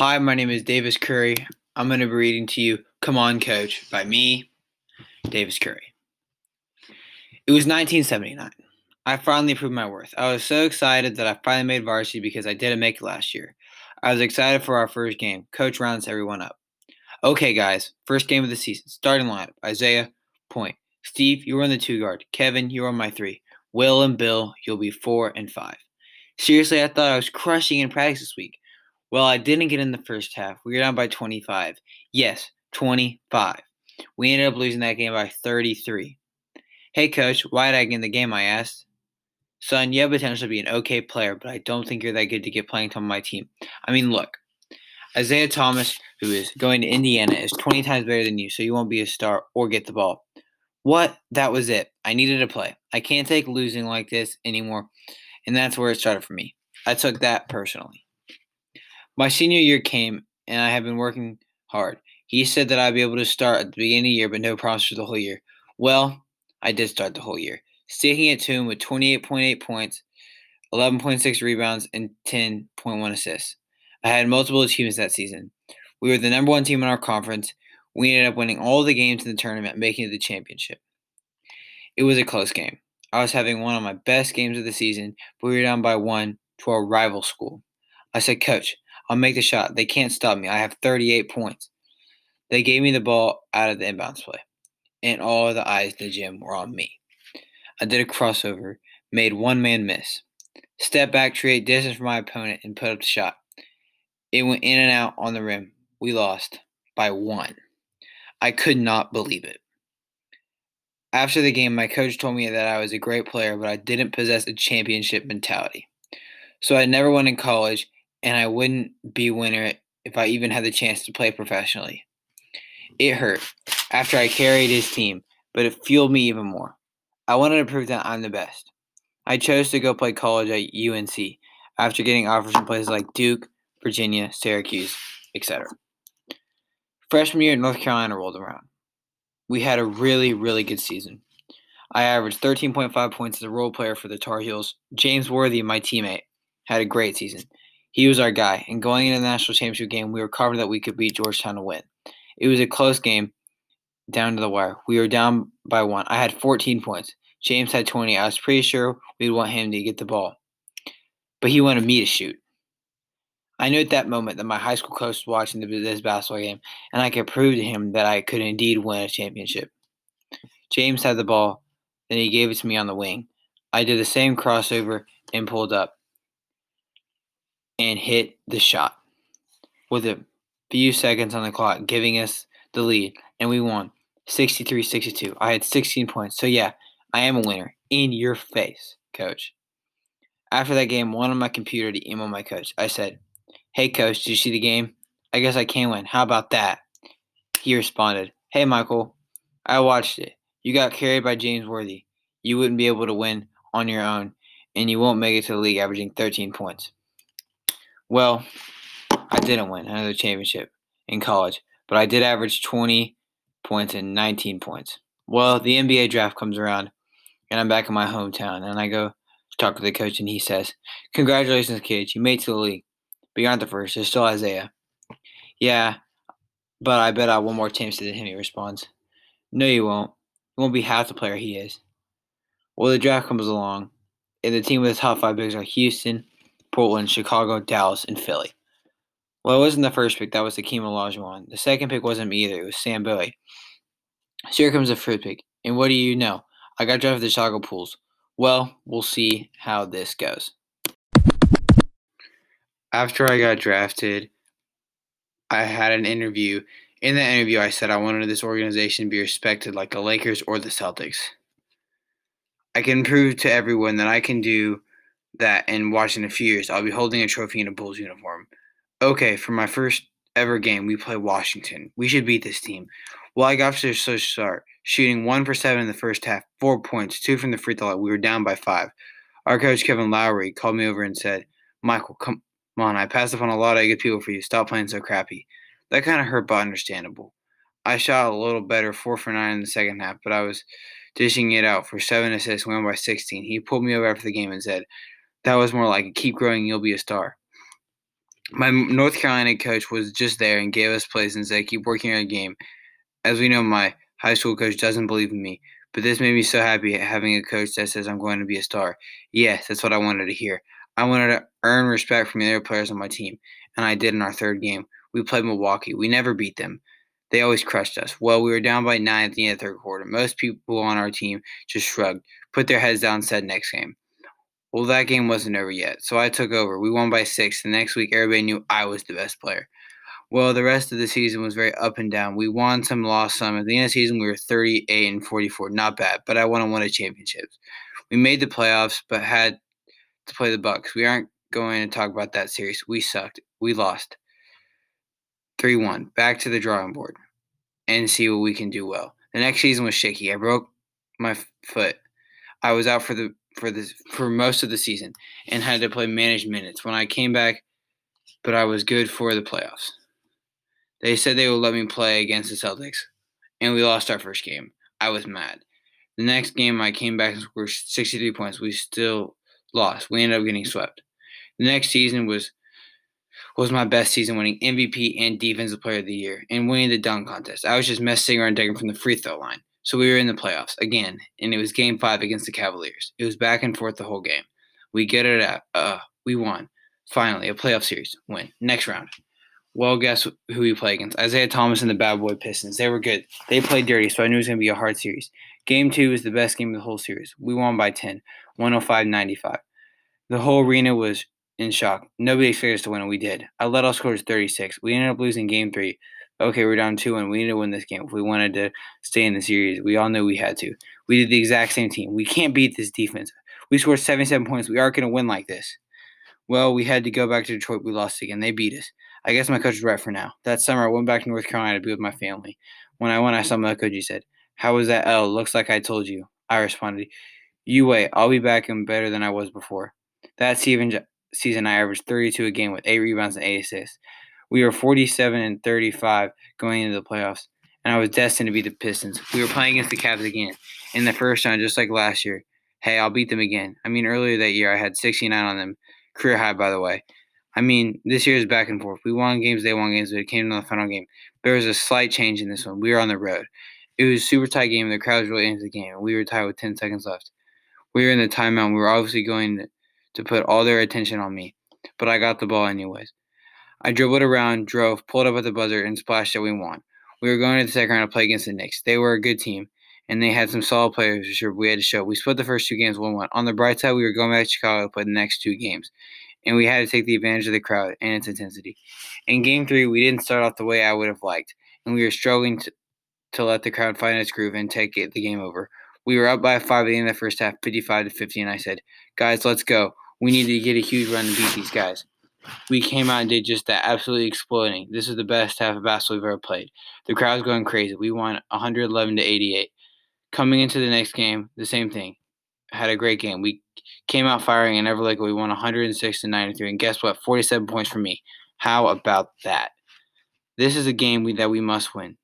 Hi, my name is Davis Curry. I'm going to be reading to you Come On Coach by me, Davis Curry. It was 1979. I finally proved my worth. I was so excited that I finally made varsity because I didn't make it last year. I was excited for our first game. Coach rounds everyone up. Okay, guys, first game of the season. Starting lineup Isiah, point. Steve, you are on the two guard. Kevin, you are on my three. Will and Bill, you'll be four and five. Seriously, I thought I was crushing in practice this week. Well, I didn't get in the first half. We were down by 25. Yes, 25. We ended up losing that game by 33. Hey, coach, why did I get in the game? I asked. Son, you have potential to be an okay player, but I don't think you're that good to get playing time on my team. I mean, look, Isiah Thomas, who is going to Indiana, is 20 times better than you, so you won't be a star or get the ball. What? That was it. I needed to play. I can't take losing like this anymore, and that's where it started for me. I took that personally. My senior year came, and I have been working hard. He said that I'd be able to start at the beginning of the year, but no promise for the whole year. Well, I did start the whole year, sticking it to him with 28.8 points, 11.6 rebounds, and 10.1 assists. I had multiple achievements that season. We were the number one team in our conference. We ended up winning all the games in the tournament, making it the championship. It was a close game. I was having one of my best games of the season, but we were down by one to our rival school. I said, Coach, I'll make the shot. They can't stop me. I have 38 points. They gave me the ball out of the inbounds play, and all the eyes in the gym were on me. I did a crossover, made one man miss, step back, create distance for my opponent, and put up the shot. It went in and out on the rim. We lost by one. I could not believe it. After the game, my coach told me that I was a great player, but I didn't possess a championship mentality. So I never went in college and I wouldn't be winner if I even had the chance to play professionally. It hurt after I carried his team, but it fueled me even more. I wanted to prove that I'm the best. I chose to go play college at UNC after getting offers from places like Duke, Virginia, Syracuse, etc. Freshman year North Carolina rolled around. We had a really, really good season. I averaged 13.5 points as a role player for the Tar Heels. James Worthy, my teammate, had a great season. He was our guy, and going into the national championship game, we were confident that we could beat Georgetown to win. It was a close game down to the wire. We were down by one. I had 14 points. James had 20. I was pretty sure we'd want him to get the ball, but he wanted me to shoot. I knew at that moment that my high school coach was watching this basketball game, and I could prove to him that I could indeed win a championship. James had the ball, then he gave it to me on the wing. I did the same crossover and pulled up and hit the shot with a few seconds on the clock, giving us the lead, and we won 63 62. I had 16 points. So, yeah, I am a winner. In your face, coach. After that game, one on my computer to email my coach. I said, Hey, coach, did you see the game? I guess I can win. How about that? He responded, Hey, Michael, I watched it. You got carried by James Worthy. You wouldn't be able to win on your own, and you won't make it to the league averaging 13 points. Well, I didn't win another championship in college, but I did average 20 points and 19 points. Well, the NBA draft comes around, and I'm back in my hometown, and I go talk to the coach, and he says, Congratulations, kids, you made to the league. But you're not the first. There's still Isiah. Yeah, but I bet I have one more chance than him, he responds. No, you won't. You won't be half the player he is. Well, the draft comes along, and the team with the top five picks are Houston, Portland, Chicago, Dallas, and Philly. Well, it wasn't the first pick. That was Hakeem Olajuwon. The second pick wasn't me either. It was Sam Bowie. So here comes the first pick. And what do you know? I got drafted to the Chicago Bulls. Well, we'll see how this goes. After I got drafted, I had an interview. In that interview, I said I wanted this organization to be respected like the Lakers or the Celtics. I can prove to everyone that I can do that in a few years, I'll be holding a trophy in a Bulls uniform. Okay, for my first ever game, we play Washington. We should beat this team. Well, I got to such start, shooting one for seven in the first half, four points, two from the free throw line. We were down by five. Our coach Kevin Lowry called me over and said, "Michael, come on. I passed up on a lot of good people for you. Stop playing so crappy." That kind of hurt, but understandable. I shot a little better, four for nine in the second half, but I was dishing it out for seven assists, went by 16. He pulled me over after the game and said, that was more like keep growing, you'll be a star. My North Carolina coach was just there and gave us plays and said, keep working on a game. As we know, my high school coach doesn't believe in me, but this made me so happy having a coach that says I'm going to be a star. Yes, that's what I wanted to hear. I wanted to earn respect from the other players on my team, and I did in our third game. We played Milwaukee. We never beat them. They always crushed us. Well, we were down by nine at the end of the third quarter. Most people on our team just shrugged, put their heads down, said next game. Well, that game wasn't over yet, so I took over. We won by six. The next week, everybody knew I was the best player. Well, the rest of the season was very up and down. We won some, lost some. At the end of the season, we were 38 and 44. Not bad, but I want to win a championship. We made the playoffs, but had to play the Bucks. We aren't going to talk about that series. We sucked. We lost. 3 1. Back to the drawing board and see what we can do well. The next season was shaky. I broke my foot. I was out for the for the for most of the season and had to play managed minutes when I came back, but I was good for the playoffs. They said they would let me play against the Celtics, and we lost our first game. I was mad. The next game, I came back and scored 63 points. We still lost. We ended up getting swept. The next season was was my best season, winning MVP and Defensive Player of the Year and winning the dunk contest. I was just messing around digging from the free throw line. So we were in the playoffs again, and it was Game Five against the Cavaliers. It was back and forth the whole game. We get it out. Uh, we won. Finally, a playoff series win. Next round. Well, guess who we play against? Isiah Thomas and the Bad Boy Pistons. They were good. They played dirty, so I knew it was going to be a hard series. Game two was the best game of the whole series. We won by 10, 105 95. The whole arena was in shock. Nobody expected us to win, and we did. I led all scores 36. We ended up losing game three. Okay, we're down 2 and we need to win this game. If we wanted to stay in the series, we all knew we had to. We did the exact same team. We can't beat this defense. We scored 77 points. We aren't going to win like this. Well, we had to go back to Detroit. We lost again. They beat us. I guess my coach is right for now. That summer, I went back to North Carolina to be with my family. When I went, I saw my coach. He said, How was that L? Looks like I told you. I responded, You wait. I'll be back and better than I was before. That season, season I averaged 32 a game with 8 rebounds and 8 assists. We were 47 and 35 going into the playoffs, and I was destined to beat the Pistons. We were playing against the Cavs again in the first round, just like last year. Hey, I'll beat them again. I mean, earlier that year, I had 69 on them. Career high, by the way. I mean, this year is back and forth. We won games, they won games, but it came to the final game. There was a slight change in this one. We were on the road. It was a super tight game. The crowd was really into the game, and we were tied with 10 seconds left. We were in the timeout. We were obviously going to put all their attention on me, but I got the ball anyways. I dribbled around, drove, pulled up at the buzzer, and splashed that we won. We were going to the second round to play against the Knicks. They were a good team, and they had some solid players we had to show. We split the first two games 1 1. On the bright side, we were going back to Chicago to play the next two games and we had to take the advantage of the crowd and its intensity. In game three, we didn't start off the way I would have liked, and we were struggling to, to let the crowd find its groove and take it, the game over. We were up by five at the end of the first half, 55 to 50, and I said, Guys, let's go. We need to get a huge run to beat these guys. We came out and did just that, absolutely exploding. This is the best half of basketball we've ever played. The crowd's going crazy. We won 111 to 88. Coming into the next game, the same thing. Had a great game. We came out firing and never like we won 106 to 93. And guess what? 47 points for me. How about that? This is a game we, that we must win.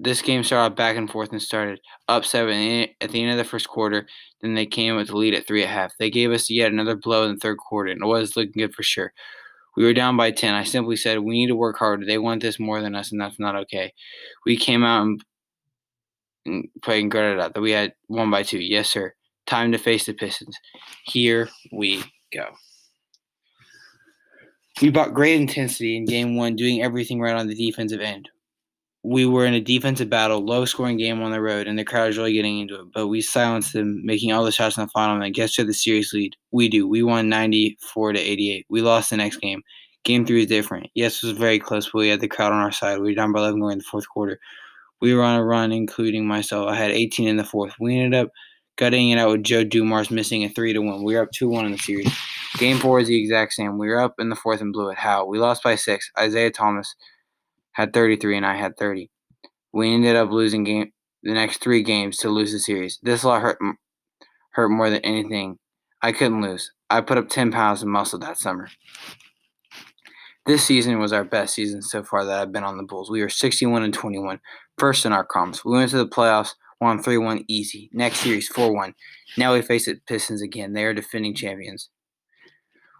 This game started back and forth and started up seven at the end of the first quarter. Then they came with the lead at three at half. They gave us yet another blow in the third quarter, and it was looking good for sure. We were down by 10. I simply said, We need to work harder. They want this more than us, and that's not okay. We came out and, and played and out that we had one by two. Yes, sir. Time to face the Pistons. Here we go. We brought great intensity in game one, doing everything right on the defensive end. We were in a defensive battle, low scoring game on the road, and the crowd was really getting into it. But we silenced them, making all the shots in the final and gets to the series lead. We do. We won 94 to 88. We lost the next game. Game three is different. Yes, it was very close, but we had the crowd on our side. We were down by 11 going in the fourth quarter. We were on a run, including myself. I had 18 in the fourth. We ended up gutting it out with Joe Dumars missing a three to one. We were up two one in the series. Game four is the exact same. We were up in the fourth and blew it. How? We lost by six. Isiah Thomas had 33 and I had 30. We ended up losing game the next three games to lose the series. This lot hurt hurt more than anything. I couldn't lose. I put up 10 pounds of muscle that summer. This season was our best season so far that I've been on the Bulls. We were 61 and 21, first in our comps. We went to the playoffs won 3 1 easy. Next series, 4 1. Now we face the Pistons again. They are defending champions.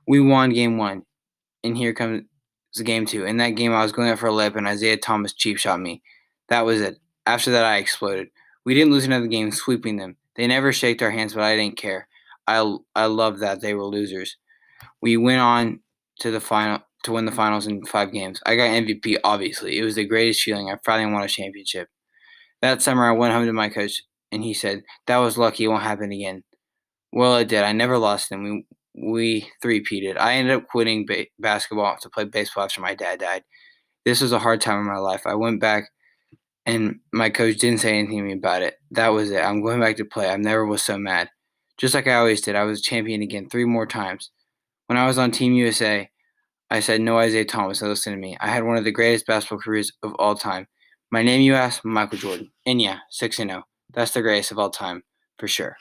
We won game one. And here comes was game two. In that game, I was going up for a lip, and Isiah Thomas cheap shot me. That was it. After that, I exploded. We didn't lose another game sweeping them. They never shaked our hands, but I didn't care. I I loved that they were losers. We went on to the final to win the finals in five games. I got MVP. Obviously, it was the greatest feeling. I finally won a championship. That summer, I went home to my coach, and he said, "That was lucky. It won't happen again." Well, it did. I never lost them. We we three-peated. I ended up quitting ba- basketball to play baseball after my dad died. This was a hard time in my life. I went back, and my coach didn't say anything to me about it. That was it. I'm going back to play. I never was so mad. Just like I always did, I was champion again three more times. When I was on Team USA, I said no Isiah Thomas. Listen to me. I had one of the greatest basketball careers of all time. My name, you ask, Michael Jordan. And yeah, 6 0. That's the greatest of all time, for sure.